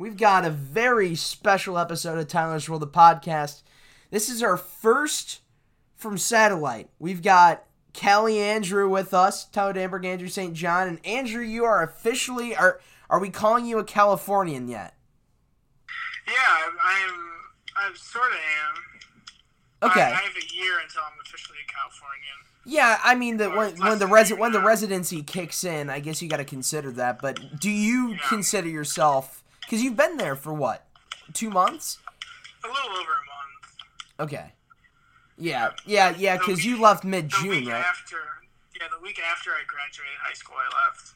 we've got a very special episode of Tyler's World, the podcast. This is our first from satellite. We've got Callie Andrew with us, Tyler Danberg, Andrew St. John, and Andrew, you are officially are are we calling you a Californian yet? Yeah, I'm. I sort of am. Okay. I, I have a year until I'm officially a Californian. Yeah, I mean that when when the resi- when the residency kicks in, I guess you got to consider that. But do you Yeah. consider yourself because you've been there for what two months? A little over a month. Okay. Yeah, yeah, yeah. Because you left mid June, right? after. Yeah, the week after I graduated high school, I left.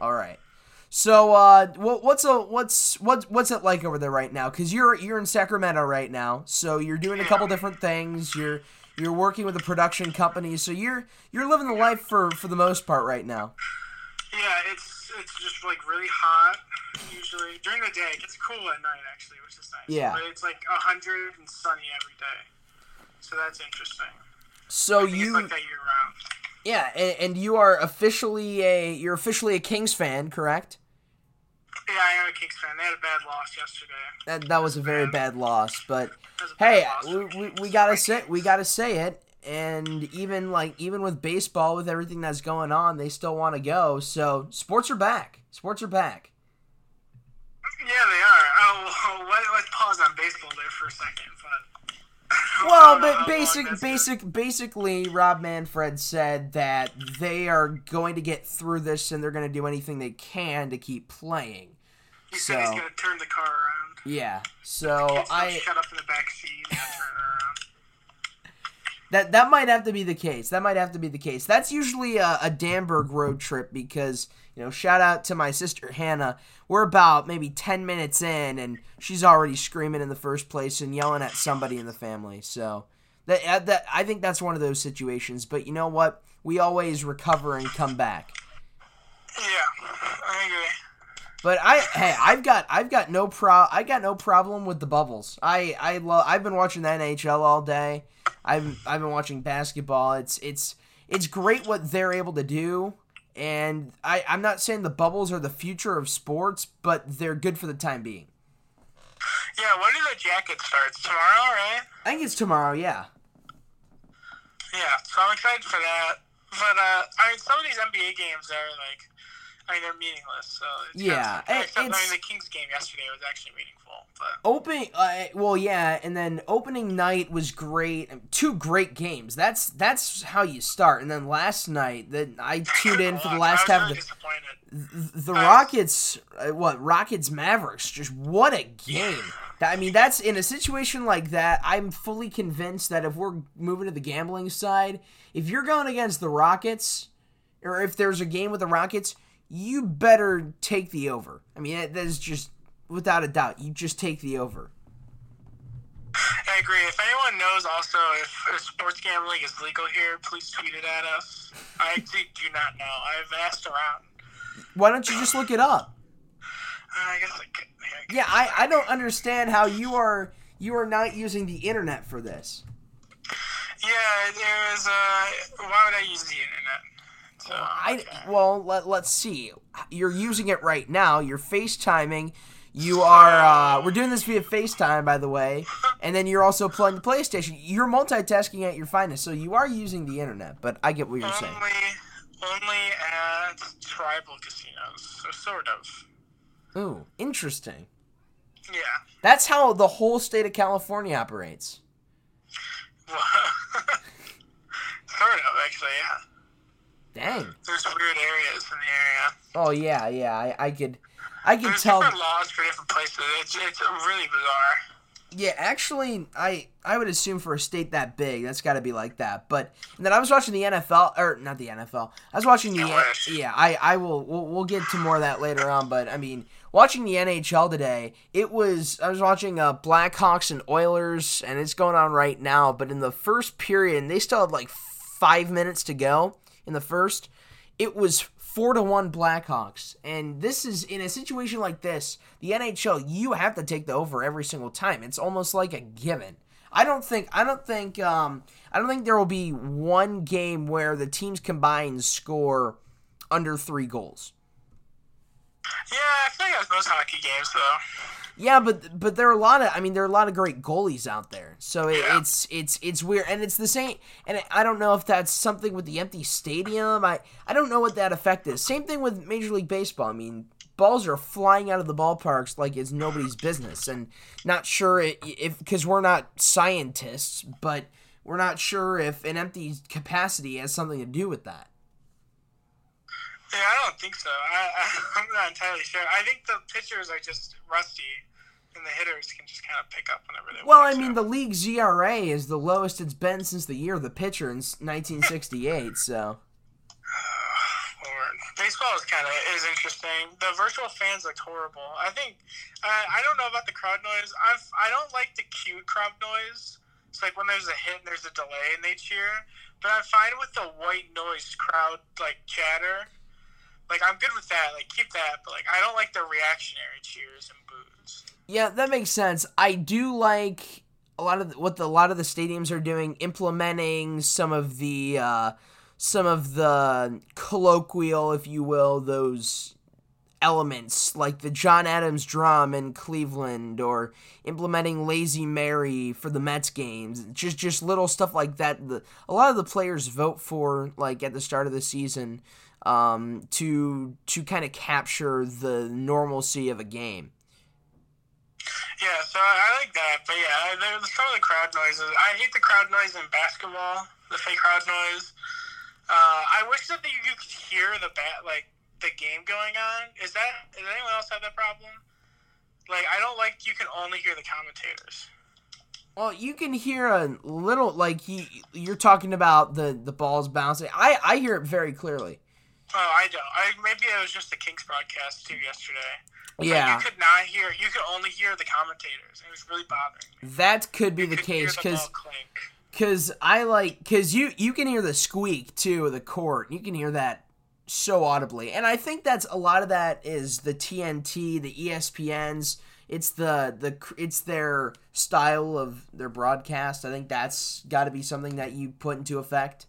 All right. So, uh, what, what's a what's what's what's it like over there right now? Because you're you're in Sacramento right now, so you're doing a couple different things. You're you're working with a production company, so you're you're living the life for for the most part right now. Yeah, it's it's just like really hot. Usually during the day, it gets cool at night actually, which is nice. Yeah. But it's like a hundred and sunny every day, so that's interesting. So I think it's you like that year round. yeah, and, and you are officially a you're officially a Kings fan, correct? Yeah, I am a Kings fan. They had a bad loss yesterday. That that was a very bad loss, but a bad hey, loss we, we, we gotta say we gotta say it. And even like even with baseball, with everything that's going on, they still want to go. So sports are back. Sports are back. Yeah, they are. Oh, well, let, let's pause on baseball there for a second. But Well, don't know how but basic, basic, basically, Rob Manfred said that they are going to get through this, and they're going to do anything they can to keep playing. He said he's gonna turn the car around. Yeah. So I shut up in the back seat. and turn it around. That that might have to be the case. That might have to be the case. That's usually a, a Danberg road trip because you know, shout out to my sister Hannah. We're about maybe ten minutes in, and she's already screaming in the first place and yelling at somebody in the family. So that uh, that I think that's one of those situations. But you know what? We always recover and come back. Yeah, I agree. But I hey, I've got I've got no pro I got no problem with the bubbles. I I love I've been watching the NHL all day. I've I've been watching basketball. It's it's it's great what they're able to do. And I, I'm not saying the bubbles are the future of sports, but they're good for the time being. Yeah, when do the jacket starts? Tomorrow, right? I think it's tomorrow, yeah. Yeah, so I'm excited for that. But uh, I mean, some of these NBA games are like, I mean, they're meaningless. So it's Yeah, Kind of, except, I it's- mean, the Kings game yesterday was actually meaningful. But Opening, uh, well, yeah, and then opening night was great. Two great games. That's that's how you start. And then last night, that I tuned in for the last I half really the disappointed. the Rockets, uh, what Rockets Mavericks? Just what a game! I mean, that's in a situation like that. I'm fully convinced that if we're moving to the gambling side, if you're going against the Rockets, or if there's a game with the Rockets, you better take the over. I mean, that is just without a doubt. You just take the over. I agree. If anyone knows also if, if sports gambling is legal here, please tweet it at us. I do not know. I've asked around. Why don't you just look it up? Uh, I guess I could. I Yeah, I, I don't understand how you are you are not using the internet for this. Yeah, there was. Uh, why would I use the internet? So, I well let, let's see. You're using it right now. You're FaceTiming. You are uh, we're doing this via FaceTime by the way. And then you're also playing the PlayStation. You're multitasking at your finest. So you are using the internet, but I get what you're saying. only, only at tribal casinos. So sort of. Ooh, interesting. Yeah. That's how the whole state of California operates. sort of, actually. Yeah. Dang. There's weird areas in the area. Oh yeah, yeah. I, I could I could There's tell different laws for different places. It's it's really bizarre. Yeah, actually, I I would assume for a state that big, that's got to be like that. But and then I was watching the NFL, or not the NFL. I was watching the I yeah. I I will we'll, we'll get to more of that later on. But I mean, watching the NHL today, it was I was watching uh, Blackhawks and Oilers, and it's going on right now. But in the first period, and they still had like five minutes to go in the first. It was four to one Blackhawks, and this is in a situation like this. The NHL, you have to take the over every single time. It's almost like a given. I don't think I don't think um, I don't think there will be one game where the teams combined score under three goals. Yeah, I feel like that's most hockey games though. Yeah, but but there are a lot of I mean there are a lot of great goalies out there. So it, Yeah. it's it's it's weird and it's the same and I don't know if that's something with the empty stadium. I I don't know what that effect is. Same thing with Major League Baseball. I mean, balls are flying out of the ballparks like it's nobody's business and not sure if cuz we're not scientists, but we're not sure if an empty capacity has something to do with that. Yeah, I don't think so. I, I I'm not entirely sure. I think the pitchers are just rusty, and the hitters can just kind of pick up whenever they want. Well, I mean, so. the league's ERA is the lowest it's been since the year of the pitcher in 1968. So Baseball is kind of is interesting. The virtual fans looked horrible. I think uh, I don't know about the crowd noise. I've I don't like the cute crowd noise. It's like when there's a hit and there's a delay and they cheer. But I'm fine with the white noise crowd like chatter. Like I'm good with that. Like keep that. But like I don't like the reactionary cheers and boos. yeah, that makes sense. I do like a lot of what the, a lot of the stadiums are doing, implementing some of the uh, some of the colloquial, if you will, those elements like the John Adams drum in Cleveland or implementing Lazy Mary for the Mets games. Just just little stuff like that. The, a lot of the players vote for like at the start of the season um, to to kind of capture the normalcy of a game. Yeah, so I, like that. But yeah, there's some of the crowd noises. I hate the crowd noise in basketball. The fake crowd noise. Uh, I wish that you could hear the bat like the game going on. Is that does anyone else have that problem? Like I don't like you can only hear the commentators. Well, you can hear a little like he, you're talking about the the balls bouncing. I I hear it very clearly. Oh, I don't. I maybe it was just the Kings broadcast too yesterday. Yeah, you could not hear. You could only hear the commentators. It was really bothering me. that could be You the case because. Cause I like, cause you you can hear the squeak too of the court. You can hear that so audibly, and I think that's a lot of that is the TNT, the ESPNs. It's the the it's their style of their broadcast. I think that's got to be something that you put into effect.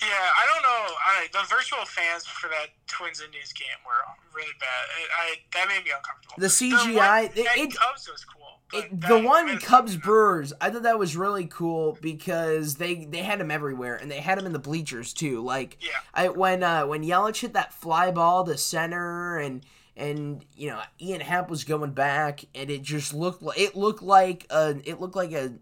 Yeah, I don't know. I, the virtual fans for that Twins Indians game were really bad. It, I that made me uncomfortable. The CGI one, it- it- Cubs was cool. It, the one Cubs Brewers, I thought that was really cool because they they had him everywhere and they had him in the bleachers too. Like Yeah. I when uh, when Yelich hit that fly ball to center and and you know Ian Happ was going back and it just looked like it looked like a it looked like a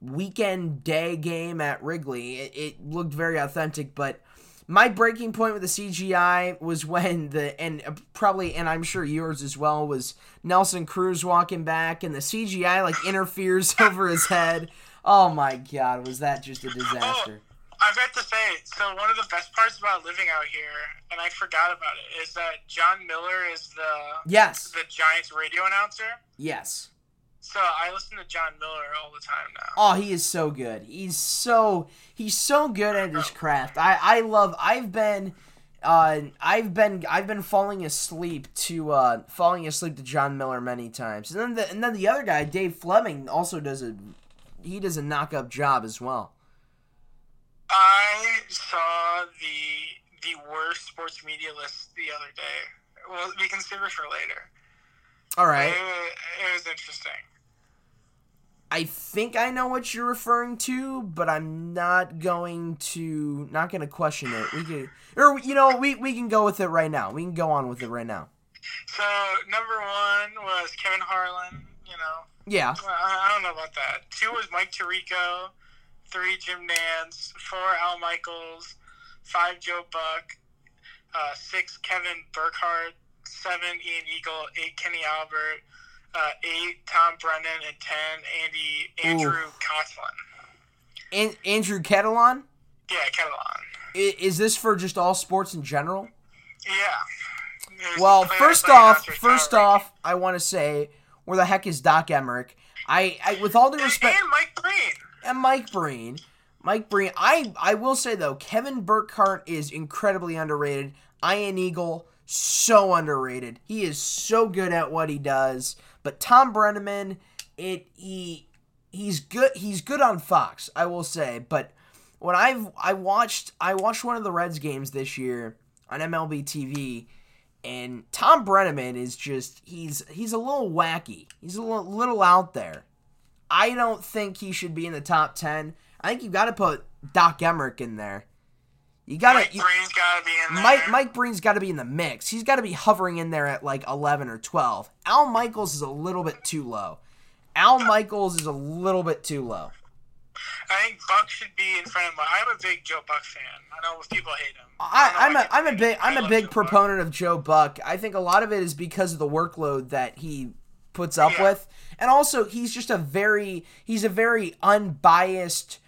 weekend day game at Wrigley. It, it looked very authentic, but my breaking point with the CGI was when the and probably and I'm sure yours as well was Nelson Cruz walking back and the CGI like interferes over his head. Oh my god, was that just a disaster? I've got to say, so one of the best parts about living out here, and I forgot about it, is that Jon Miller is the Yes. the Giants radio announcer. Yes. So I listen to Jon Miller all the time now. Oh, he is so good. He's so he's so good at his craft. I I love. I've been. Uh, I've been I've been falling asleep to uh, falling asleep to Jon Miller many times, and then the and then the other guy Dave Fleming also does a he does a knock up job as well. I saw the the worst sports media list the other day. Well, we can save it for later. All right. It, it was interesting. I think I know what you're referring to, but I'm not going to not going to question it. We can or you know we we can go with it right now. We can go on with it right now. So number one was Kevin Harlan. You know, Yeah. Well, I I don't know about that. Two was Mike Tirico. Three Jim Nantz. Four Al Michaels. Five Joe Buck. Uh, six Kevin Burkhardt. Seven Ian Eagle. Eight Kenny Albert. Uh, eight Tom Brennan. And ten Andy Andrew Coughlin. An- Andrew Catalon. Yeah, Catalon. I- Is this for just all sports in general? Yeah. There's Well, first off, first off, I want to say, where the heck is Doc Emrick? I, I with all due Ranking. respect, And Mike Breen. and Mike Breen, Mike Breen. I, I will say though, Kevin Burkhardt is incredibly underrated. Ian Eagle, so underrated. He is so good at what he does. But Tom Brennaman, it he he's good. He's good on Fox, I will say. But when I've I watched I watched one of the Reds games this year on MLB TV, And Tom Brennaman is just he's he's a little wacky. He's a little, little out there. I don't think he should be in the top ten. I think you've got to put Doc Emrick in there. You got Mike Breen's got to be in there. Mike Mike Breen's got to be in the mix. He's got to be hovering in there at like 11 or 12. Al Michaels is a little bit too low. Al Michaels is a little bit too low. I think Buck should be in front of. I'm a big Joe Buck fan. I know people hate him. I, I I'm don't know a I'm a big. I'm a big Joe Buck. proponent of Joe Buck. I think a lot of it is because of the workload that he puts up Yeah. with, and also he's just a very he's a very unbiased,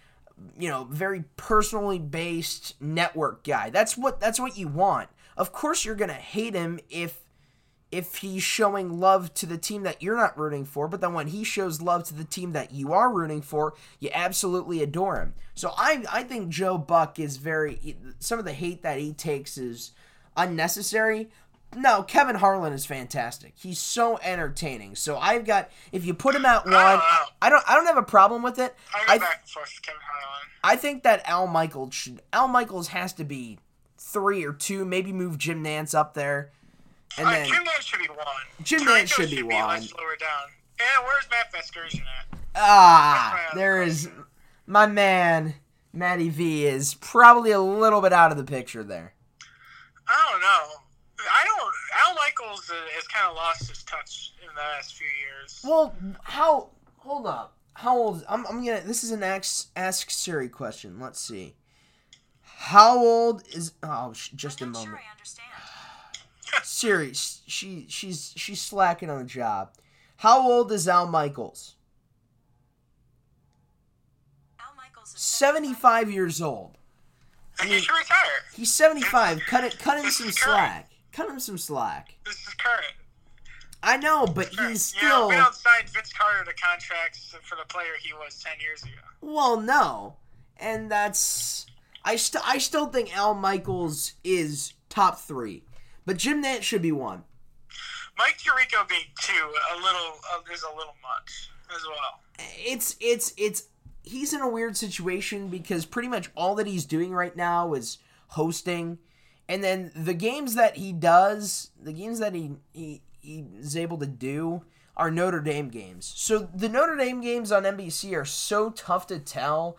you know, very personally based network guy. That's what that's what you want. Of course, you're gonna hate him if if he's showing love to the team that you're not rooting for, but then when he shows love to the team that you are rooting for, you absolutely adore him. So I I think Joe Buck is very some of the hate that he takes is unnecessary. No, Kevin Harlan is fantastic. He's so entertaining. So I've got if you put him at one, know. I don't I don't have a problem with it. I go I back and forth with Kevin Harlan. I think that Al Michaels should Al Michaels has to be three or two, maybe move Jim Nantz up there. And Uh, then Jim Nantz should be one. Jim Nantz should be one. much lower down. And where's Matt Vasgersian at? Ah, there is my man Matty V is probably a little bit out of the picture there. I don't know. I don't. Al Michaels uh, has kind of lost his touch in the last few years. Well, how? Hold up. How old? I'm, I'm gonna. This is an ask ask Siri question. Let's see. How old is? Oh, sh- just a I'm not moment. sure I understand. Siri, she she's she's slacking on the job. How old is Al Michaels? Al Michaels is 75 years old. And he should retire. He's 75. Cut it. Cut him This some slack. Cut him some slack. This is current. I know, but he's still. we don't sign Vince Carter to contracts for the player he was ten years ago. Well, no, and that's I still I still think Al Michaels is top three, but Jim Nantz should be one. Mike Tirico being two a little uh, is a little much as well. It's it's it's he's in a weird situation because pretty much all that he's doing right now is hosting, and then the games that he does, the games that he he he is able to do are Notre Dame games. So the Notre Dame games on NBC are so tough to tell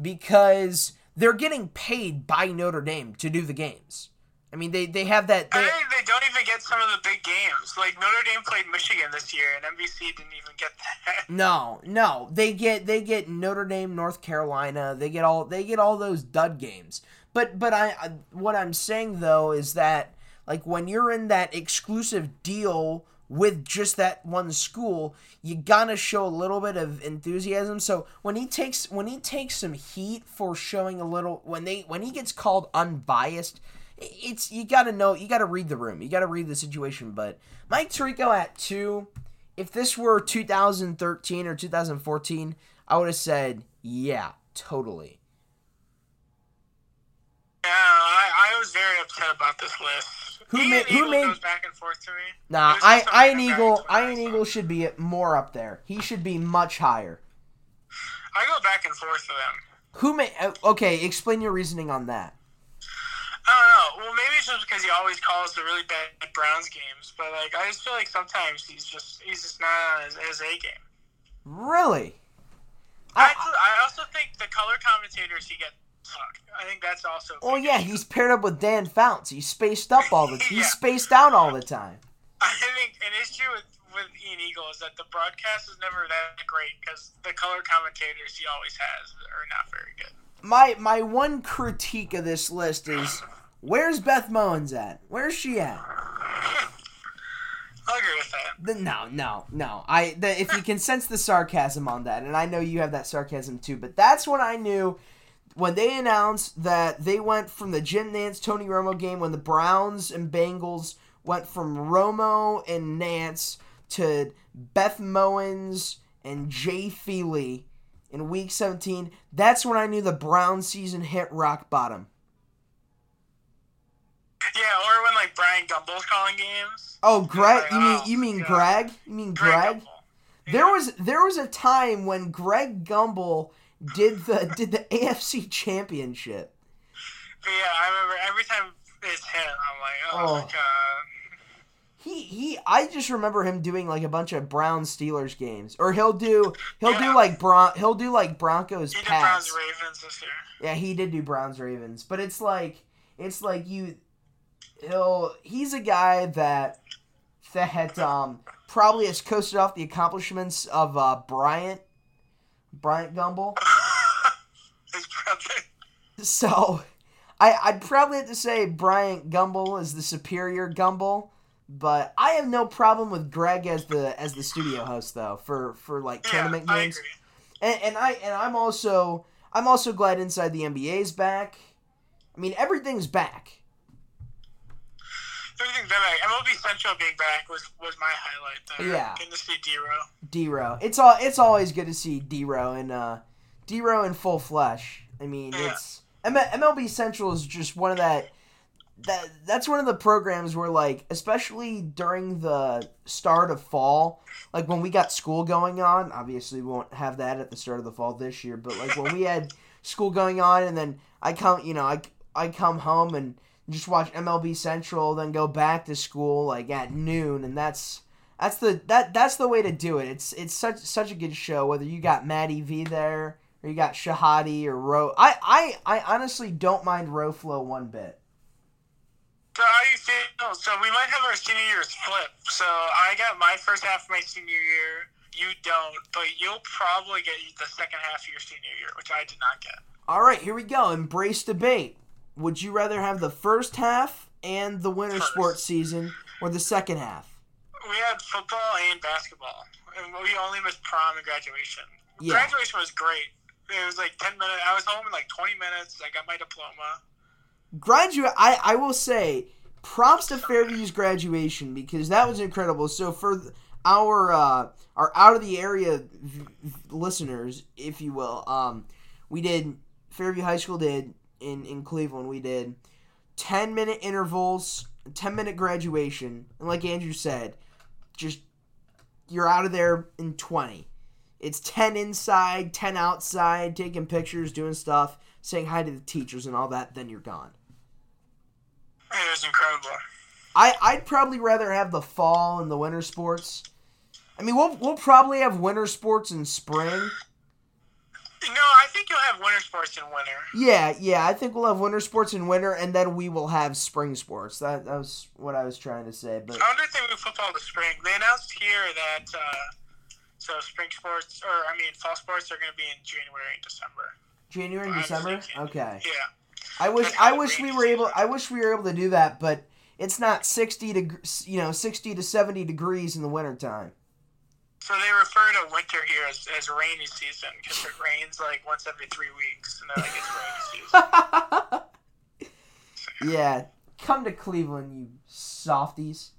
because they're getting paid by Notre Dame to do the games. I mean, they they have that. They, they don't even get some of the big games. Like Notre Dame played Michigan this year, and NBC didn't even get that. no, no, they get they get Notre Dame, North Carolina. They get all they get all those dud games. But but I, what I'm saying though is that like when you're in that exclusive deal with just that one school, you gotta show a little bit of enthusiasm. So when he takes when he takes some heat for showing a little when they when he gets called unbiased, it's you gotta know you gotta read the room, you gotta read the situation. But Mike Tirico at two, if this were 2013 or 2014, I would have said yeah, totally. Yeah, I, I was very upset about this list. Who Ian made- who Eagle made- goes back and forth to me. Nah, I Iron Eagle back to when I Iron. Eagle should be more up there. He should be much higher. I go back and forth with them. Who may uh, okay? Explain your reasoning on that. I don't know. Well, maybe it's just because he always calls the really bad Browns games, but like I just feel like sometimes he's just he's just not on his, his A game. Really? I, I, I also think the color commentators he gets I think that's also. oh big yeah, he's paired up with Dan Fouts. He's spaced up all the. Yeah. He's spaced out all the time. I think an issue with with Ian Eagle is that the broadcast is never that great because the color commentators he always has are not very good. My my one critique of this list is where's Beth Mowins at? Where's she at? I'll agree with that. The, no, no, no. I the, if you can sense the sarcasm on that, and I know you have that sarcasm too, but that's when I knew when they announced that they went from the Jim Nantz Tony Romo game when the Browns and Bengals went from Romo and Nantz to Beth Mowins and Jay Feely in Week 17. That's when I knew the Brown season hit rock bottom. Yeah, or when like Brian Gumbel's calling games. Oh, Greg, Like, you mean oh, you mean God. Greg? You mean Greg Greg? Gumbel. There was there was a time when Greg Gumbel did the did the AFC Championship. Yeah, I remember every time it's him, I'm like, oh, Oh. my god. He he. I just remember him doing like a bunch of Brown Steelers games, or he'll do he'll Yeah. do like Bron he'll do like Broncos He did Browns Ravens this year. Yeah, he did do Browns Ravens, but it's like it's like you he'll he's a guy that that um probably has coasted off the accomplishments of uh Bryant Bryant Gumbel. So I I'd probably have to say Bryant Gumbel is the superior Gumbel, but I have no problem with Greg as the as the studio host though for for like Yeah, tournament I games. agree. And, and I and I'm also I'm also glad Inside the NBA's back. I mean everything's back. Everything's been back. MLB Central being back was was my highlight. There. Yeah. Getting to see D-Row. D-Row. It's all it's always good to see D-Row and uh D-Row in full flesh. I mean, Yeah. it's M- MLB Central is just one of that that that's one of the programs where like especially during the start of fall, like when we got school going on, obviously we won't have that at the start of the fall this year, but like when we had school going on and then I come, you know, I I come home and just watch MLB Central, then go back to school like at noon and that's that's the that that's the way to do it. It's it's such such a good show. Whether you got Matty V there or you got Shehadi or Ro, I I I honestly don't mind Roflo one bit. So how do you feel? So we might have our senior years flip. So I got my first half of my senior year. You don't, but you'll probably get the second half of your senior year, which I did not get. All right, here we go. Embrace debate. Would you rather have the first half and the winter First. sports season or the second half? We had football and basketball, and we only missed prom and graduation. Yeah. Graduation was great. It was like ten minutes. I was home in like twenty minutes. I got my diploma. graduate I, I will say props to fairview's graduation because that was incredible so for th- our uh our out of the area v- v- listeners if you will um we did fairview high school did in in cleveland we did 10 minute intervals 10 minute graduation and like andrew said just you're out of there in 20 it's 10 inside 10 outside taking pictures doing stuff saying hi to the teachers and all that then you're gone It was incredible. I I'd probably rather have the fall and the winter sports. I mean, we'll we'll probably have winter sports in spring. No, I think you'll have winter sports in winter. Yeah, yeah. I think we'll have winter sports in winter, and then we will have spring sports. That that was what I was trying to say. But I wonder if they move football to spring. They announced here that uh, so spring sports, or I mean fall sports, are going to be in January and December. January, I'm December. Okay. Yeah. I wish I wish we were able. I wish we were able to do that, but it's not sixty to you know sixty to seventy degrees in the wintertime. So they refer to winter here as, as rainy season because it rains like once every three weeks, and they're like it's rainy season. yeah, come to Cleveland, you softies.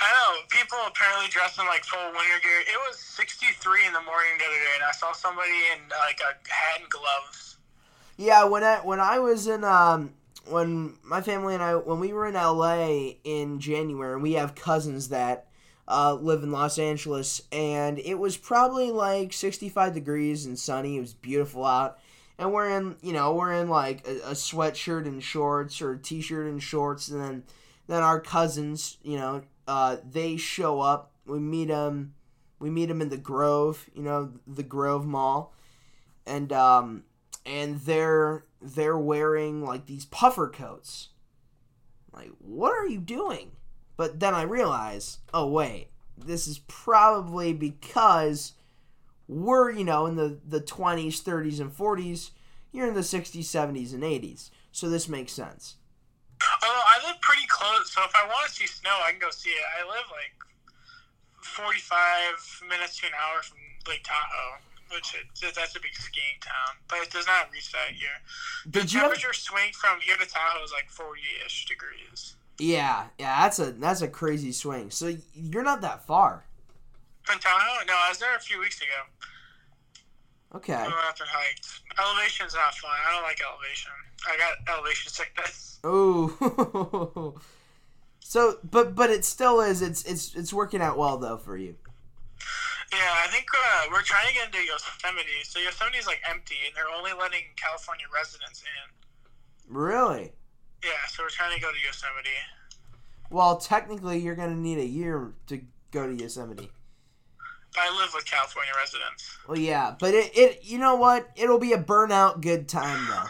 I know people apparently dress in like full winter gear. It was 63 in the morning the other day, and I saw somebody in like a hat and gloves. Yeah, when I when I was in um when my family and I when we were in LA in January, and we have cousins that uh, live in Los Angeles, and it was probably like 65 degrees and sunny. It was beautiful out, and we're in you know we're in like a, a sweatshirt and shorts or a t-shirt and shorts, and then then our cousins you know uh, they show up. We meet them. We meet them in the Grove, you know, the Grove Mall, and um, and they're they're wearing like these puffer coats. Like, what are you doing? But then I realize, oh wait, this is probably because we're you know in the the twenties, thirties, and forties. You're in the sixties, seventies, and eighties, so this makes sense. Although I live pretty close, so if I want to see snow, I can go see it. I live like 45 minutes to an hour from Lake Tahoe, which it, that's a big skiing town, but it does not reach that here. Did you have? Temperature swing from here to Tahoe is like 40-ish degrees. Yeah, yeah, that's a that's a crazy swing. So you're not that far. Tahoe? No, I was there a few weeks ago. Okay. We went up and hiked. Elevation's not fun. I don't like elevation. I got elevation sickness. Oh. so, but but it still is. It's it's it's working out well though for you. Yeah, I think uh, we're trying to get into Yosemite. So Yosemite's like empty, and they're only letting California residents in. Really? Yeah, so we're trying to go to Yosemite. Well, technically, you're gonna need a year to go to Yosemite. I live with California residents. Well, yeah, but it, it you know what? It'll be a burnout good time though.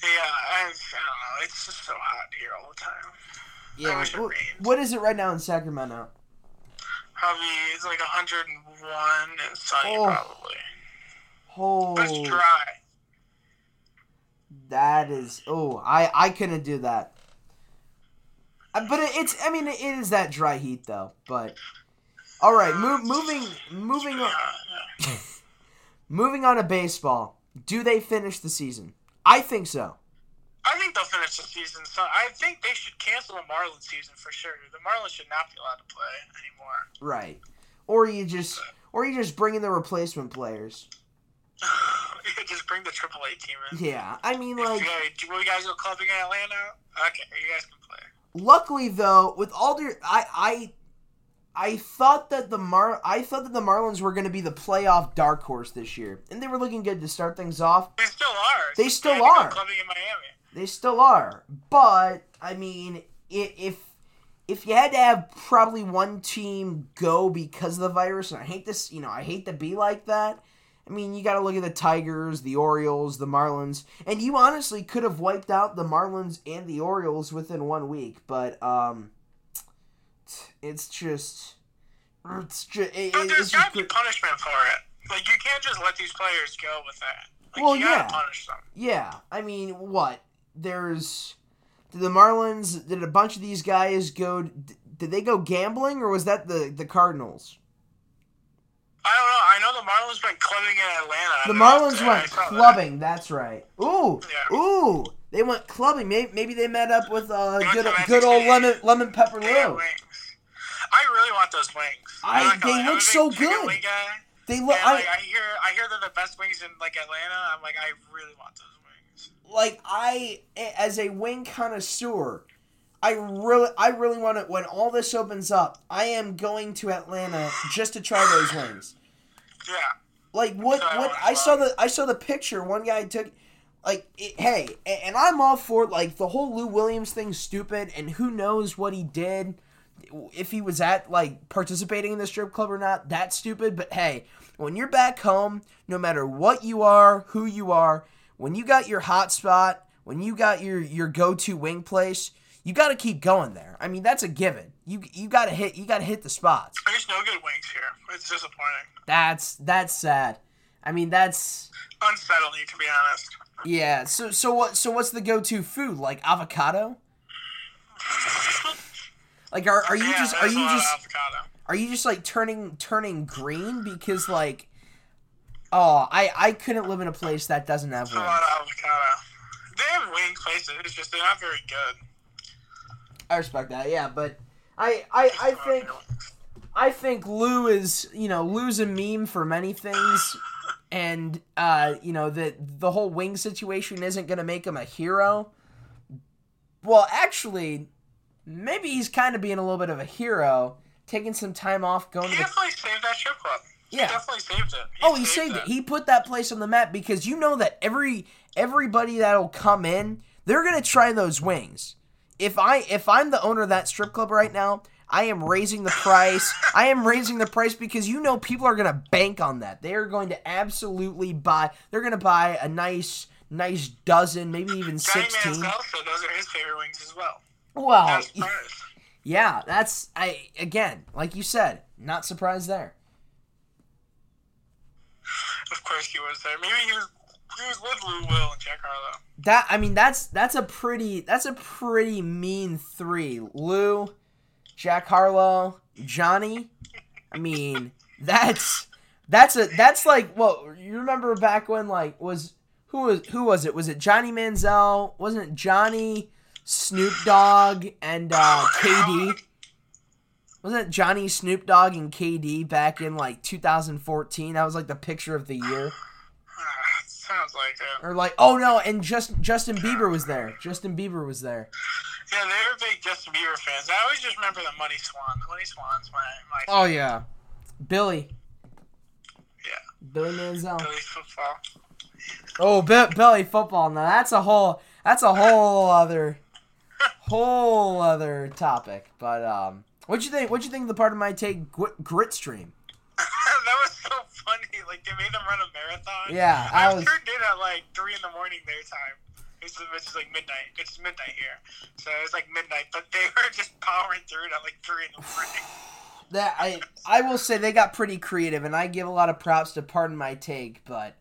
Yeah, I, I don't know. It's just so hot here all the time. Yeah. it what- what is it right now in Sacramento? Probably it's like 101 and sunny, Oh. probably. Oh, But it's oh. dry. That is. Oh, I I couldn't do that. Uh, But it, it's. I mean, it is that dry heat though. But all right, move, moving moving on. Moving on to baseball. Do they finish the season? I think so. I think they'll finish the season. So I think they should cancel the Marlins season for sure. The Marlins should not be allowed to play anymore. Right. Or you just or you just bring in the replacement players. you just bring the AAA team in. Yeah. I mean like will you guys go clubbing in Atlanta? Okay, you guys can play. luckily though, with all due I I I thought that the Mar I thought that the Marlins were going to be the playoff dark horse this year. And they were looking good to start things off. They still are. They still are. clubbing in Miami. They still are. But I mean, if if you had to have probably one team go because of the virus, and I hate this, you know, I hate to be like that. I mean, you got to look at the Tigers, the Orioles, the Marlins, and you honestly could have wiped out the Marlins and the Orioles within one week. But um, it's just, it's just, it, But there's it's got to be punishment for it. Like you can't just let these players go with that. Like, Well, you gotta yeah. punish them. Yeah, I mean, what? There's did the Marlins? Did a bunch of these guys go? Did they go gambling, or was that the the Cardinals? I don't know. I know the Marlins went clubbing in Atlanta. The I know Marlins went saw that. clubbing. That's right. Ooh, Yeah. ooh, they went clubbing. Maybe, maybe they met up with uh, They good good old lemon lemon pepper Lou. I really want those wings. I- I'm not gonna they lie, look so good. They look. like, I I hear, I hear they're the best wings in like Atlanta. I'm like, I really want those wings. like I as a wing connoisseur. I really, I really want to. When all this opens up, I am going to Atlanta just to try those wings. Yeah. Like what? So What wanna I saw the I saw the picture. One guy took, like, it, hey, and I'm all for like the whole Lou Williams thing. Stupid, and who knows what he did, if he was at like participating in the strip club or not. That's stupid. But hey, when you're back home, no matter what you are, who you are, when you got your hot spot, when you got your your go to wing place, you got to keep going there. I mean, that's a given. You you got to hit you got to hit the spots. There's no good wings here. It's disappointing. That's that's sad. I mean, that's Unsettling, to be honest. yeah. So so what? So what's the go-to food? Like avocado? Like are are you yeah, just are you just avocado. are you just like turning turning green because like oh I I couldn't live in a place that doesn't have There's a wings. lot of avocado. They have wing places. It's just they're not very good. I respect that. Yeah, but I I I think. I think Lou is, you know, Lou's a meme for many things, and uh, you know that the whole wing situation isn't gonna make him a hero. Well, actually, maybe he's kind of being a little bit of a hero, taking some time off, going He to the. definitely saved that strip club. Yeah. He definitely saved it. Oh, he saved it. He put that place on the map because you know that every everybody that'll come in, they're gonna try those wings. If I if I'm the owner of that strip club right now, I am raising the price. I am raising the price because you know people are gonna bank on that. They are going to absolutely buy. They're gonna buy a nice nice dozen, maybe even Johnny sixteen. Manziel those are his favorite wings as well. Well, yeah, that's I again, like you said, not surprised there. Of course he was there. Maybe he was with Lou Will and Jack Harlow. That I mean that's that's a pretty that's a pretty mean three. Lou, Jack Harlow, Johnny. I mean that's that's a that's like well you remember back when like was who was who was it was it Johnny Manziel wasn't it Johnny Snoop Dogg and uh, KD wasn't it Johnny Snoop Dogg and KD back in like 2014 that was like the picture of the year sounds like it. or like oh no and just Justin Bieber was there Justin Bieber was there Yeah, they were big Justin Bieber fans. I always just remember the Money Swan. The Money Swan's my my Oh yeah, Billy. Yeah. Billy Manziel. Billy football. Oh, Bi- Billy football. Now that's a whole. That's a whole other. whole other topic. But um, what'd you think? What'd you think of the pardon my take grit, grit stream? that was so funny. Like they made them run a marathon. Yeah, I I was turned in at like three in the morning their time. Which is, which is like midnight. It's midnight here, so it's like midnight. But they were just powering through it at like three in the morning. That I I will say they got pretty creative, and I give a lot of props to pardon my take, but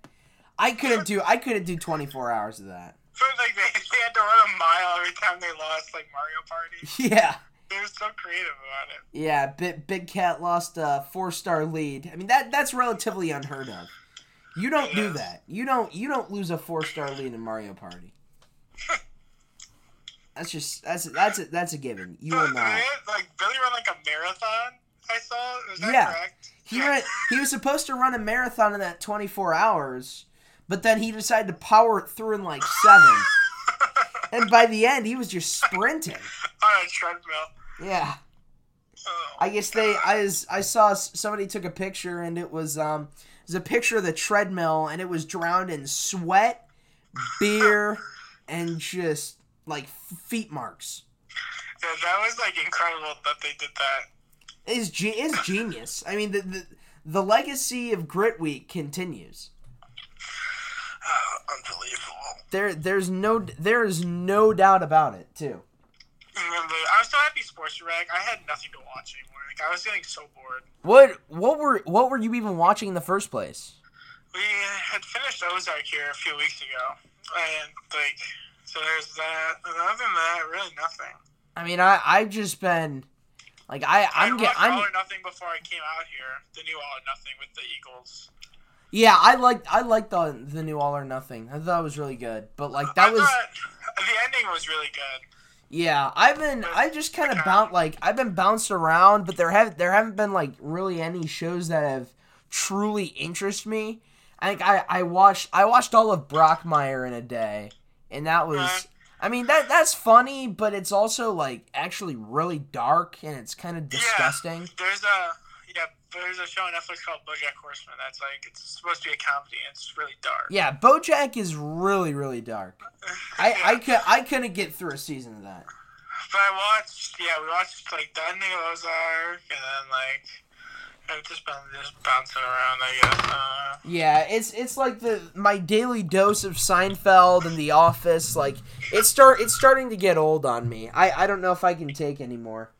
I couldn't do I couldn't do 24 hours of that. But like they, they had to run a mile every time they lost like Mario Party. Yeah. They were so creative about it. Yeah, Big, Big Cat lost a four star lead. I mean that that's relatively unheard of. You don't do that. You don't you don't lose a four star lead in Mario Party. That's just that's that's a, that's a given. You will But not. like Billy ran like a marathon. I saw. Is that Yeah. correct? He ran, he was supposed to run a marathon in that 24 hours, but then he decided to power it through in like seven. And by the end, he was just sprinting. on a treadmill. Yeah. Oh, I guess they I I saw somebody took a picture and it was um it was a picture of the treadmill and it was drowned in sweat, beer, and just like feet marks. yeah, that was like incredible that they did that. Is ge- is genius. I mean the, the the legacy of Grit Week continues. Oh, unbelievable. There there's no there is no doubt about it too. Remember, I was so happy Sports Direct. I had nothing to watch anymore. Like I was getting so bored. What what were what were you even watching in the first place? We had finished Ozark here a few weeks ago, and like, so there's that. And other than that, really nothing. I mean I I've just been like I I'm I get watched All I'm or Nothing before I came out here. The new All or Nothing with the Eagles. Yeah, I liked I liked the the new All or Nothing. I thought it was really good. But like that I was the ending was really good. yeah, I've been I just kind of bounced like I've been bounced around, but there have there haven't been like really any shows that have truly interest me. I think I I watched I watched all of Brockmire in a day, and that was Uh-huh. I mean that that's funny, but it's also like actually really dark and it's kind of disgusting. There's a yeah, there's a show on Netflix called BoJack Horseman. That's like it's supposed to be a comedy. and It's really dark. Yeah, BoJack is really really dark. I I could I couldn't get through a season of that. But I watched, yeah, we watched like the ending of Ozark, and then like I've just been just bouncing around, I guess. Uh, Yeah, it's it's like the my daily dose of Seinfeld and The Office. Like it's start it's starting to get old on me. I I don't know if I can take anymore.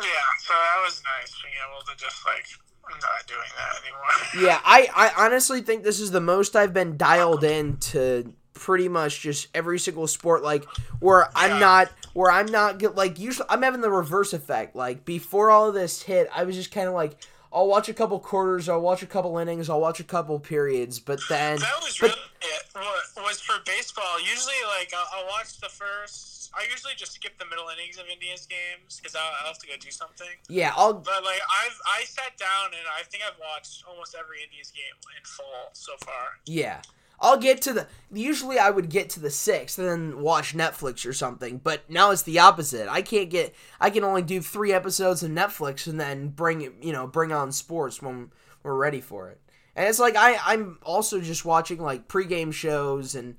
yeah, so that was nice being able to just like I'm not doing that anymore. Yeah, I I honestly think this is the most I've been dialed in to pretty much just every single sport. Like where I'm not where I'm not get like usually I'm having the reverse effect. Like before all of this hit, I was just kind of like. I'll watch a couple quarters. I'll watch a couple innings. I'll watch a couple periods. But then, That was but- really it. What was for baseball? Usually, like I'll, I'll watch the first. I usually just skip the middle innings of Indians games because I'll, I'll have to go do something. yeah, I'll But like I've I sat down and I think I've watched almost every Indians game in full so far. Yeah. I'll get to the usually I would get to the sixth and then watch Netflix or something, but now it's the opposite. I can't get I can only do three episodes of Netflix and then bring you know, bring on sports when we're ready for it. And it's like I, I'm also just watching like pregame shows and,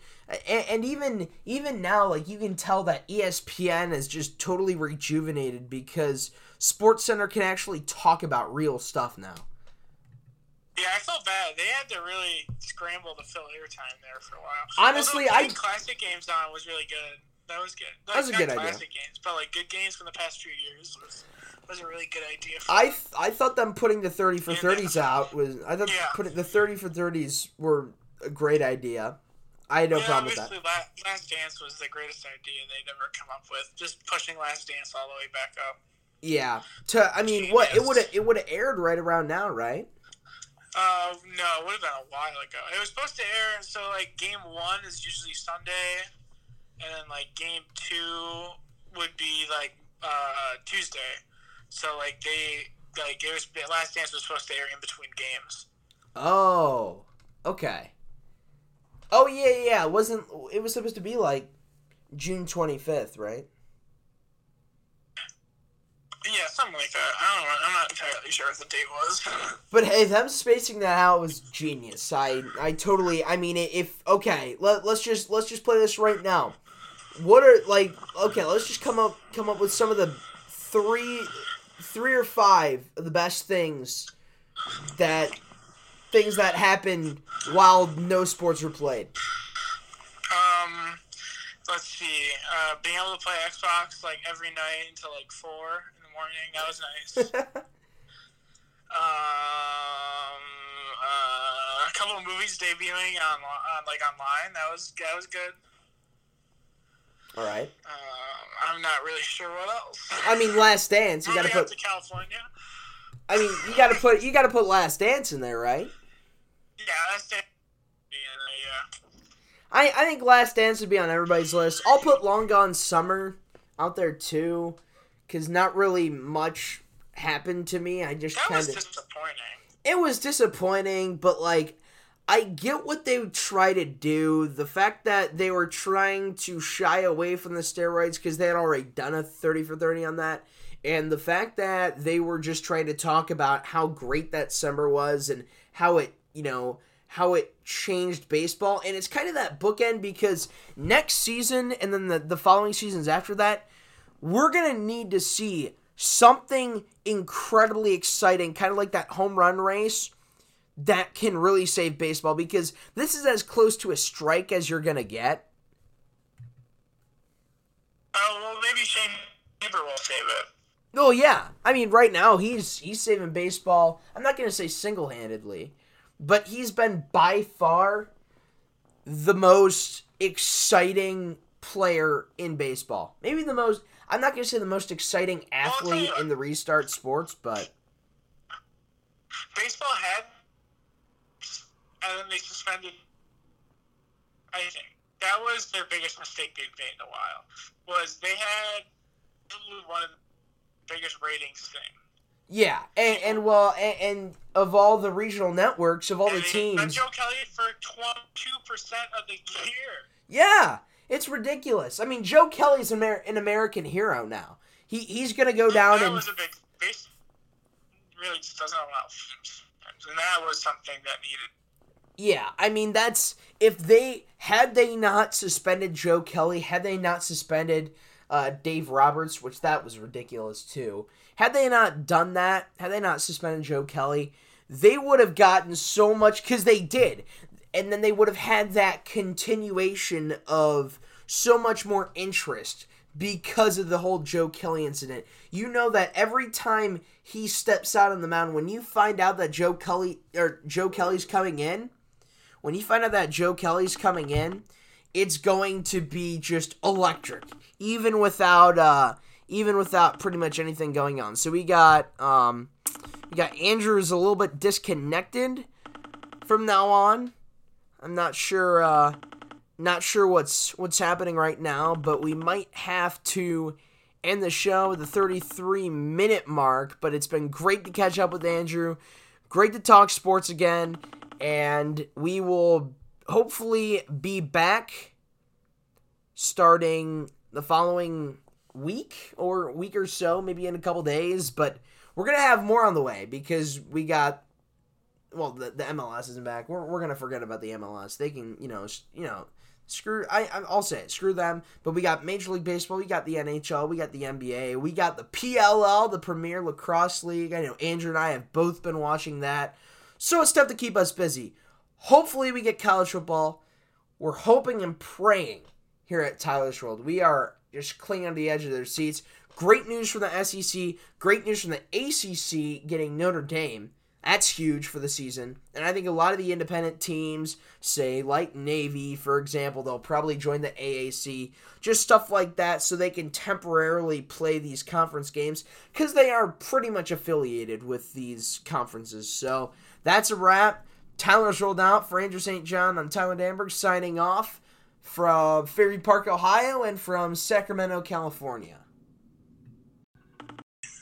and and even even now like you can tell that ESPN is just totally rejuvenated because Sports Center can actually talk about real stuff now. Yeah, I felt bad. They had to really scramble to fill airtime there for a while. Honestly, I- putting classic games on was really good. That was good. Like, was a good idea. classic games, but like good games from the past few years was was a really good idea. I th- I thought them putting the thirty for thirties out was I thought Yeah. putting the thirty for thirties were a great idea. I had no yeah, problem with that. obviously, Last Dance was the greatest idea they'd ever come up with. Just pushing Last Dance all the way back up. Yeah. To I mean, what it would it would have aired right around now, right? Uh, no, it would have been a while ago. It was supposed to air. So like, game one is usually Sunday, and then like game two would be like uh Tuesday. So like they like it was Last Dance was supposed to air in between games. Oh, okay. Oh yeah, yeah. yeah. It wasn't it was supposed to be like June twenty fifth, right? Yeah, something like that. I don't know. I'm not entirely sure what the date was. But hey, them spacing that out was genius. I I totally. I mean, if okay, let, let's just let's just play this right now. what are like okay, let's just come up come up with some of the three three or five of the best things that things that happened while no sports were played. Um, let's see. Uh, being able to play Xbox like every night until like four in morning. That was nice. um, uh, a couple of movies debuting on, on like online. That was that was good. All right. Um, I'm not really sure what else. I mean, Last Dance. You got to put. to California. I mean, you got to put. You got to put Last Dance in there, right? Yeah, that's it. Yeah, I I think Last Dance would be on everybody's list. I'll put Long Gone Summer out there too, because not really much happened to me. I just that kind was of. disappointing. it was disappointing, but like I get what they try to do. The fact that they were trying to shy away from the steroids because they had already done a 30 for 30 on that. And the fact that they were just trying to talk about how great that summer was and how it, you know, how it changed baseball. And it's kind of that bookend because next season and then the, the following seasons after that, we're going to need to see something incredibly exciting, kind of like that home run race that can really save baseball because this is as close to a strike as you're going to get. Oh well, maybe Shane Bieber will save it. Oh yeah. I mean right now he's he's saving baseball. I'm not going to say single-handedly, but he's been by far the most exciting player in baseball. Maybe the most I'm not going to say the most exciting athlete in the restart sports, but Baseball had, and then they suspended. I think that was their biggest mistake they've made in a while. Was they had one of the biggest ratings thing. yeah, and, and well, and, and of all the regional networks, of all the And teams, Joe Kelly for twenty-two percent of the year. Yeah, it's ridiculous. I mean, Joe Kelly's an, Amer- an American hero now. He he's gonna go down that and was a big. Really just doesn't allow and that was something that needed. yeah. I mean, that's if they had they not suspended Joe Kelly, had they not suspended uh, Dave Roberts, which that was ridiculous too. Had they not done that, had they not suspended Joe Kelly, they would have gotten so much because they did, and then they would have had that continuation of so much more interest because of the whole Joe Kelly incident. You know that every time he steps out on the mound, when you find out that Joe Kelly or Joe Kelly's coming in, when you find out that Joe Kelly's coming in, it's going to be just electric, even without uh, even without pretty much anything going on. So we got um, we got Andrew's a little bit disconnected from now on. I'm not sure uh, not sure what's what's happening right now, but we might have to end the show at the 33 minute mark. But it's been great to catch up with Andrew. Great to talk sports again, and we will hopefully be back starting the following week or week or so, maybe in a couple days. But we're gonna have more on the way because we got well, the, the MLS isn't back. We're, we're gonna forget about the MLS. They can, you know, s- you know, screw. I I'll say it, screw them. But we got Major League Baseball. We got the NHL. We got the NBA. We got the PLL, the Premier Lacrosse League. I know Andrew and I have both been watching that. So it's stuff to keep us busy. Hopefully, we get college football. We're hoping and praying here at Tyler's World. We are just clinging on the edge of their seats. Great news from the SEC. Great news from the ACC getting Notre Dame. That's huge for the season. And I think a lot of the independent teams, say like Navy, for example, they'll probably join the AAC. Just stuff like that so they can temporarily play these conference games because they are pretty much affiliated with these conferences. So that's a wrap. Tyler's rolled out for Andrew St. John. I'm Tyler Danberg signing off from Fairview Park, Ohio, and from Sacramento, California.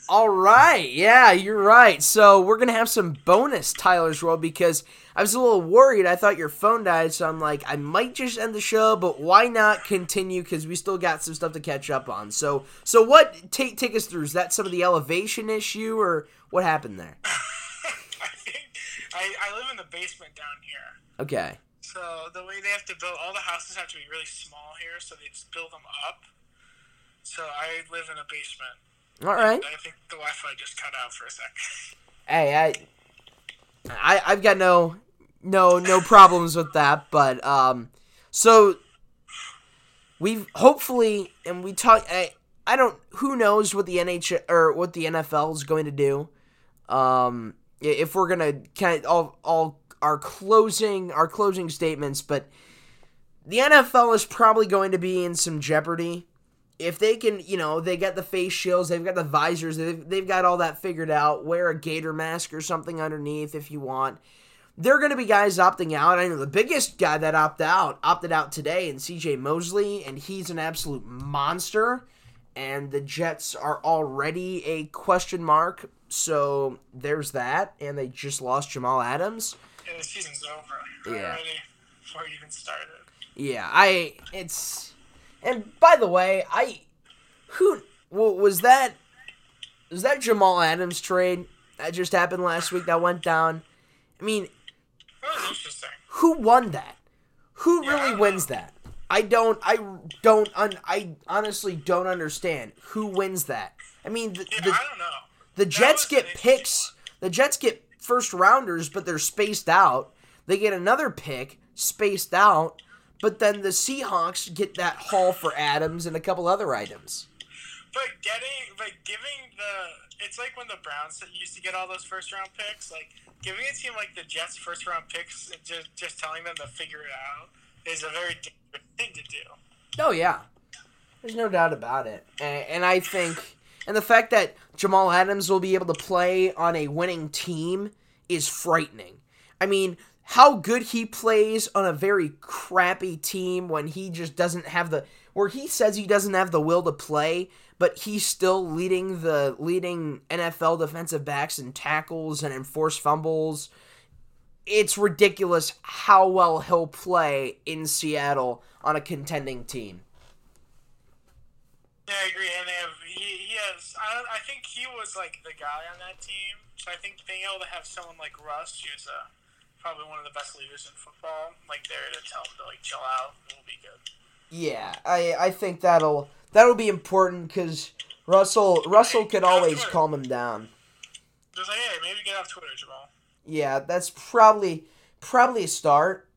All right, yeah, you're right. So we're gonna have some bonus Tyler's World because I was a little worried. I thought your phone died, so I'm like, I might just end the show, but why not continue? Because we still got some stuff to catch up on. So, so what? Take take us through. Is that some of the elevation issue, or what happened there? I think I, I live in the basement down here, Okay. So the way they have to build all the houses have to be really small here, so they just build them up. So I live in a basement. All right. I think the Wi-Fi just cut out for a sec. Hey, I, I, I've got no, no, no problems with that. But um, so we've hopefully, and we talk. I, I don't. Who knows what the NH or what the NFL is going to do? Um, if we're gonna kind of all, all our closing, our closing statements, but the NFL is probably going to be in some jeopardy if they can, you know, they got the face shields, they've got the visors, they've, they've got all that figured out. Wear a gaiter mask or something underneath if you want. They're going to be guys opting out. I know the biggest guy that opted out opted out today, and CJ Mosley, and he's an absolute monster. And the Jets are already a question mark, so there's that. And they just lost Jamal Adams. And the season's over Yeah. already before it even started. Yeah, I it's and by the way, I who was that was that Jamal Adams trade that just happened last week that went down? I mean, who won that? Who Yeah, really wins that? I don't I don't un, I honestly don't understand who wins that. I mean, the, Yeah, the, I don't know. the Jets get picks. The Jets get first rounders, but they're spaced out. They get another pick spaced out, but then the Seahawks get that haul for Adams and a couple other items. But getting, but giving the, it's like when the Browns used to get all those first round picks. Like giving a team like the Jets first round picks and just just telling them to figure it out is a very dangerous thing to do. Oh yeah, there's no doubt about it. And, and I think, and the fact that Jamal Adams will be able to play on a winning team is frightening. I mean, how good he plays on a very crappy team when he just doesn't have the where he says he doesn't have the will to play, but he's still leading the leading NFL defensive backs in tackles and enforced fumbles. It's ridiculous how well he'll play in Seattle on a contending team. Yeah, I agree. And they have, he, he has, I, I think he was like the guy on that team. So I think being able to have someone like Russ, who's uh, probably one of the best leaders in football, like there to tell him to like chill out, we'll be good. Yeah, I I think that'll that'll be important because Russell Russell could always calm him down. Just like, hey, maybe get off Twitter, Jamal. Yeah, that's probably probably a start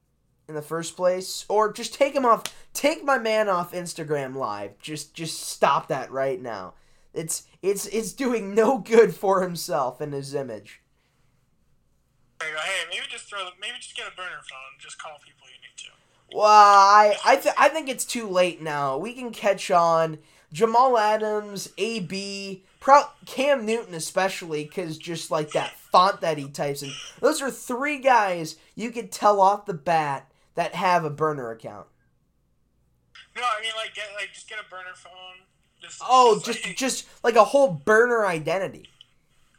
in the first place, or just take him off. Take my man off Instagram Live. Just just stop that right now. It's it's it's doing no good for himself and his image. There you go. Hey, maybe just throw, maybe just get a burner phone. Just call people you need to. Well, I I, th- I think it's too late now. We can catch on. Jamal Adams, AB, Pro- Cam Newton especially, because just like that font that he types in. Those are three guys you could tell off the bat that have a burner account. No, I mean like get like just get a burner phone. Just, Oh, just like, just like a whole burner identity.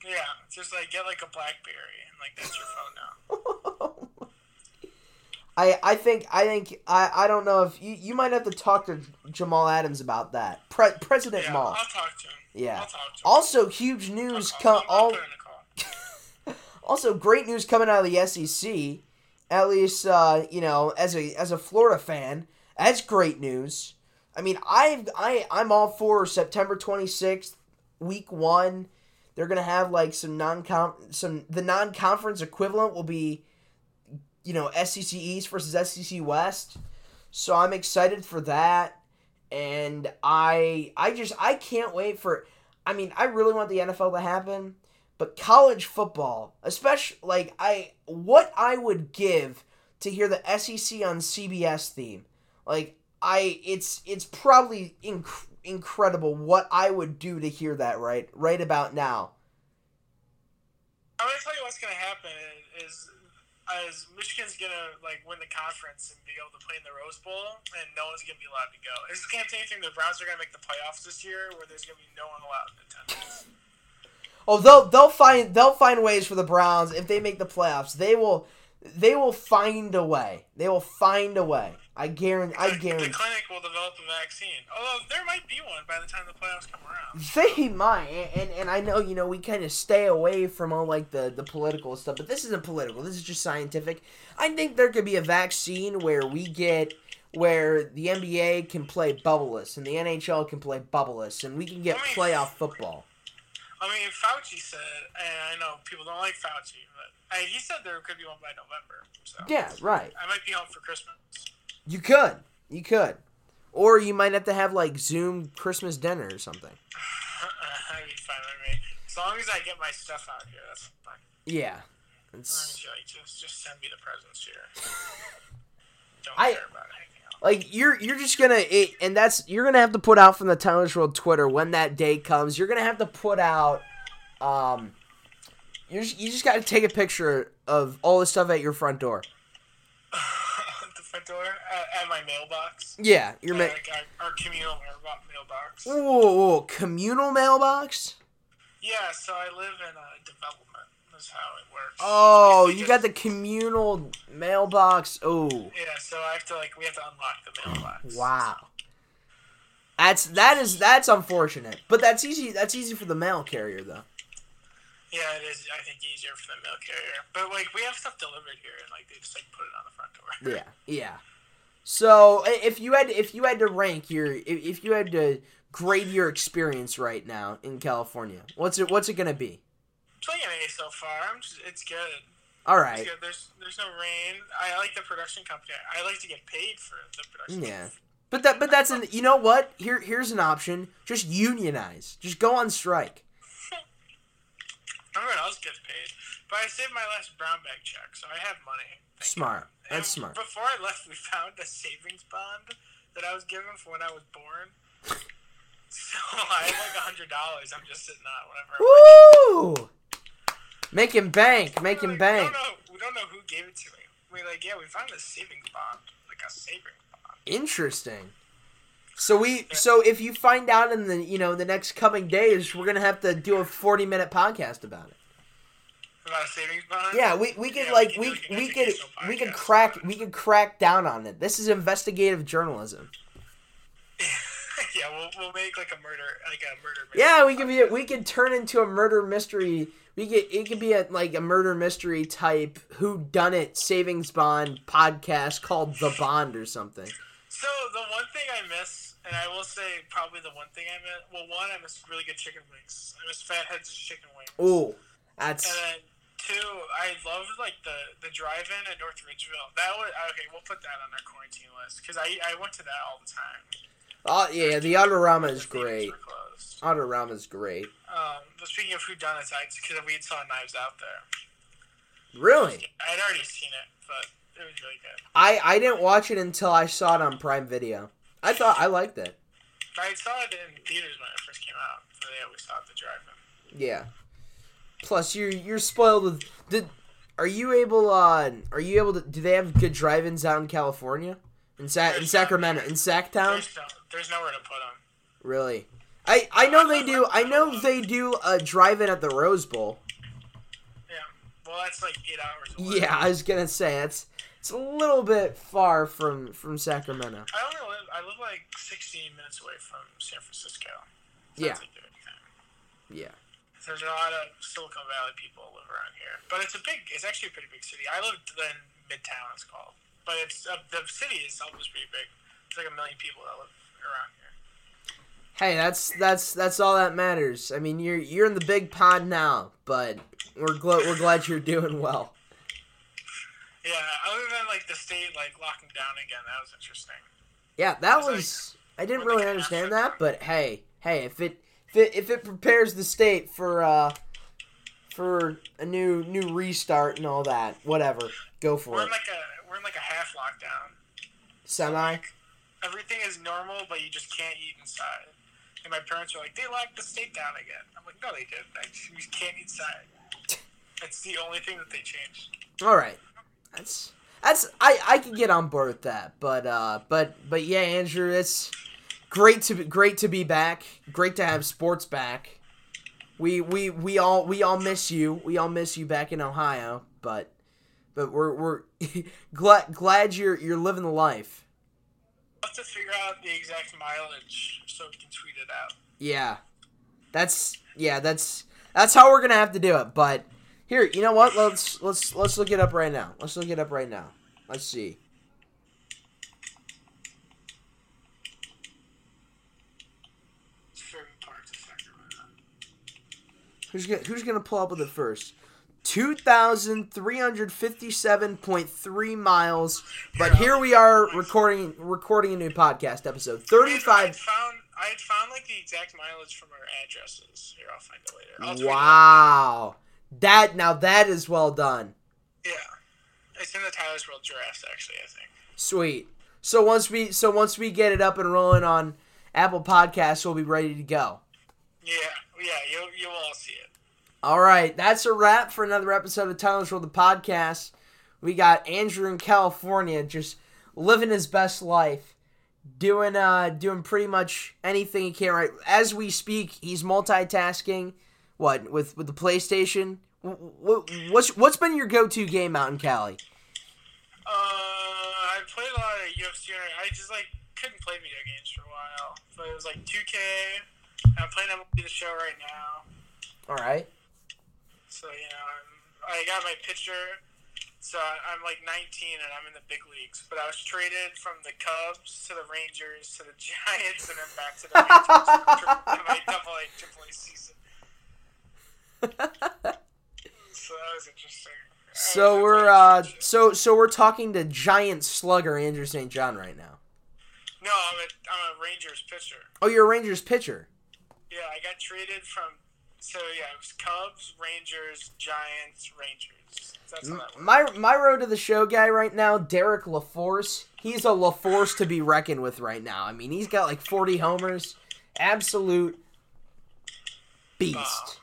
yeah, just like get like a BlackBerry like that's your phone now. I, I think I think I, I don't know if you, you might have to talk to Jamal Adams about that. Pre- President Yeah. I'll talk to him. Yeah. To him. Also, huge news come all put in a call. Also, great news coming out of the SEC. At least, uh, you know, as a as a Florida fan, that's great news. I mean, I've I I'm all for September 26th, week one. They're gonna have like some non some the non conference equivalent will be, you know, SEC East versus SEC West. So I'm excited for that, and I I just I can't wait for. I mean, I really want the NFL to happen but college football, especially like I what I would give to hear the SEC on CBS theme. Like I it's it's probably inc- incredible what I would do to hear that right right about now. I'm gonna tell you what's gonna happen is, is Michigan's gonna like win the conference and be able to play in the Rose Bowl, and no one's gonna be allowed to go. It's the same thing. The Browns are gonna make the playoffs this year, where there's gonna be no one allowed in attendance. Oh, they'll they'll find they'll find ways for the Browns if they make the playoffs. They will they will find a way. They will find a way. I guarantee. I The- guarantee. The clinic will develop a vaccine. Although there might be one by the time the playoffs come around. They might, and, and and I know you know we kind of stay away from all like the the political stuff, but this isn't political. This is just scientific. I think there could be a vaccine where we get where the NBA can play bubbleless and the NHL can play bubbleless, and we can get playoff football. I mean, Fauci said, and I know people don't like Fauci, but he said there could be one by November. So Yeah, right. I might be home for Christmas. You could, you could, or you might have to have like Zoom Christmas dinner or something. That'd be fine with me. As long as I get my stuff out here, that's fine. Yeah, As long it's as you, like, just, just send me the presents here. Don't I- care about anything. Like you're you're just gonna it, and that's you're gonna have to put out from the Tyler's World Twitter when that day comes. You're gonna have to put out, um, you just, you just got to take a picture of all the stuff at your front door. the front door at, at my mailbox. Yeah, your ma- like our, our communal mailbo- mailbox. whoa, whoa, communal mailbox. Yeah, so I live in a development. That's how it works. Oh, you got the communal mailbox. Oh, Yeah, so I have to like we have to unlock the mailbox. wow. That's that is that's unfortunate, but that's easy. That's easy for the mail carrier though. Yeah, it is. I think easier for the mail carrier, but like we have stuff delivered here, and like they just like put it on the front door. Yeah, yeah. So if you had if you had to rank your if, if you had to grade your experience right now in California, what's it what's it gonna be? Playing A so far. I'm just it's good. All right. It's good. There's there's no rain. I like the production company. I like to get paid for the production. Yeah. But that but that's an you know what? Here here's an option. Just unionize. Just go on strike. Everyone else gets paid, but I saved my last brown bag check, so I have money. Smart. And That's smart. Before I left, we found a savings bond that I was given for when I was born. So I have like a hundred dollars. I'm just sitting on whatever. Woo! Making bank, making like, bank. We don't, know, we don't know who gave it to me. We're like, yeah, we found a savings bond, like a savings bond. Interesting. So we so if you find out in the you know the next coming days, we're gonna have to do a forty minute podcast about it. About a savings bond. Yeah, we, we could Yeah, like can we like, we could we could crack we could crack down on it. This is investigative journalism. yeah, we'll, we'll make like a murder, like a murder. mystery Yeah, we could be we could turn into a murder mystery. We could it could be a like a murder mystery type who done it savings bond podcast called The Bond or something. So the one thing I miss, and I will say probably the one thing I miss. Well, one I miss really good chicken wings. I miss Fat Head's chicken wings. Oh, that's And then two, I love like the the drive-in at North Ridgeville. That would okay. We'll put that on our quarantine list because I I went to that all the time. Oh yeah, the Autorama is great. were. Autorama is great. Um, but speaking of whodunits, I because we saw Knives Out there. Really? I'd already seen it, but it was really good. I I didn't watch it until I saw it on Prime Video. I thought I liked it. I saw it in theaters when it first came out. So they always saw it the drive-in. Yeah. Plus, you're you're spoiled with. Did are you able? Uh, are you able to? Do they have good drive-ins out in California? In Sa- in Sacramento, in Sacktown? There's, no, there's nowhere to put them. Really? I I know they do. I know they do a drive-in at the Rose Bowl. Yeah. Well, that's like eight hours away. Yeah, I was gonna say it's it's a little bit far from from Sacramento. I only live. I live like 16 minutes away from San Francisco. Yeah. Like. Yeah. There's a lot of Silicon Valley people live around here, but it's a big. It's actually a pretty big city. I lived in Midtown. It's called, but it's uh, the city itself is pretty big. It's like a million people that live around here. Hey, that's that's that's all that matters. I mean, you're you're in the big pond now, but we're gl- we're glad you're doing well. Yeah. Other than like the state like locking down again, that was interesting. Yeah, that like- was I didn't really understand that, but hey, hey, if it if it if it prepares the state for uh for a new new restart and all that, whatever, go for it. We're for in like a we're in like a half lockdown. Semi. Everything is normal, but you just can't eat inside. And my parents are like, they locked the state down again. I'm like, no, they didn't. I just, we can't eat inside. That's the only thing that they changed. All right, that's that's I I can get on board with that, but uh but but yeah, Andrew, it's great to be, great to be back. Great to have sports back. We we we all we all miss you. We all miss you back in Ohio, but but we're we're glad glad you're you're living the life. Have to figure out the exact mileage so we can tweet it out. Yeah, that's yeah that's that's how we're gonna have to do it. But here, you know what? Let's let's let's look it up right now. Let's look it up right now. Let's see. Fairview Park to Sacramento. Who's gonna Who's gonna pull up with it first? Two thousand three hundred fifty-seven point three miles. But here we are recording recording a new podcast episode. I had Thirty-five. I had found like the exact mileage from our addresses. Here, I'll find it later. It. Wow. That now that is well done. Yeah, it's in the Tyler's World Giraffes actually. I think. Sweet. So once we so once we get it up and rolling on Apple Podcasts, we'll be ready to go. Yeah, yeah, you'll you will all see it. All right, that's a wrap for another episode of Tyler's World the podcast. We got Andrew in California just living his best life, doing uh doing pretty much anything he can. Right as we speak, he's multitasking. What with with the PlayStation? Wh- wh- What's what's been your go to game out in Cali? Uh, I played a lot of UFC. I just like couldn't play video games for a while, but it was like 2K. and I'm playing MLB the Show right now, All right. So you know I'm, I got my pitcher. So I'm like 19 and I'm in the big leagues, but I was traded from the Cubs to the Rangers to the Giants and then back to the Rangers in my double A, triple A season. So that was interesting. So was we're uh so so we're talking to giant slugger Andrew St. John right now. no, I'm a, I'm a Rangers pitcher. Oh, you're a Rangers pitcher. Yeah, I got traded from. So yeah, it was Cubs, Rangers, Giants, Rangers. That's how M- that. My my road to the show guy right now, Derek LaForce. He's a LaForce to be reckoned with right now. I mean, he's got like 40 homers. Absolute beast.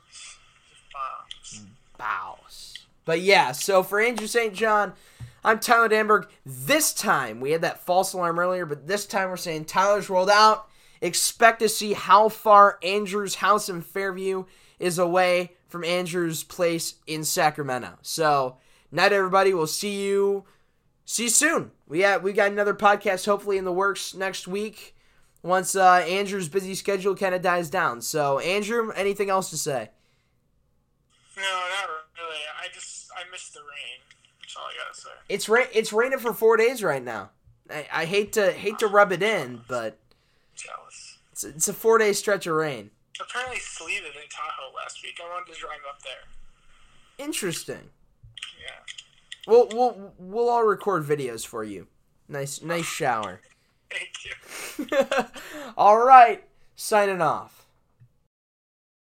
Bows. But yeah, so for Andrew St. John, I'm Tyler Danberg. This time, we had that false alarm earlier, but this time we're saying Tyler's rolled out. Expect to see how far Andrew's house in Fairview is away from Andrew's place in Sacramento. So, night everybody. We'll see you see you soon. We got we got another podcast hopefully in the works next week once uh, Andrew's busy schedule kind of dies down. So, Andrew, anything else to say? No, not really. I just I missed the rain. That's all I gotta say. It's ra- it's raining for four days right now. I, I hate to hate to rub it in, but Jealous. it's, it's a four day stretch of rain. Apparently sleeted in Tahoe last week. I wanted to drive up there. Interesting. Yeah. We'll we'll we'll all record videos for you. Nice nice shower. Thank you. all right, signing off.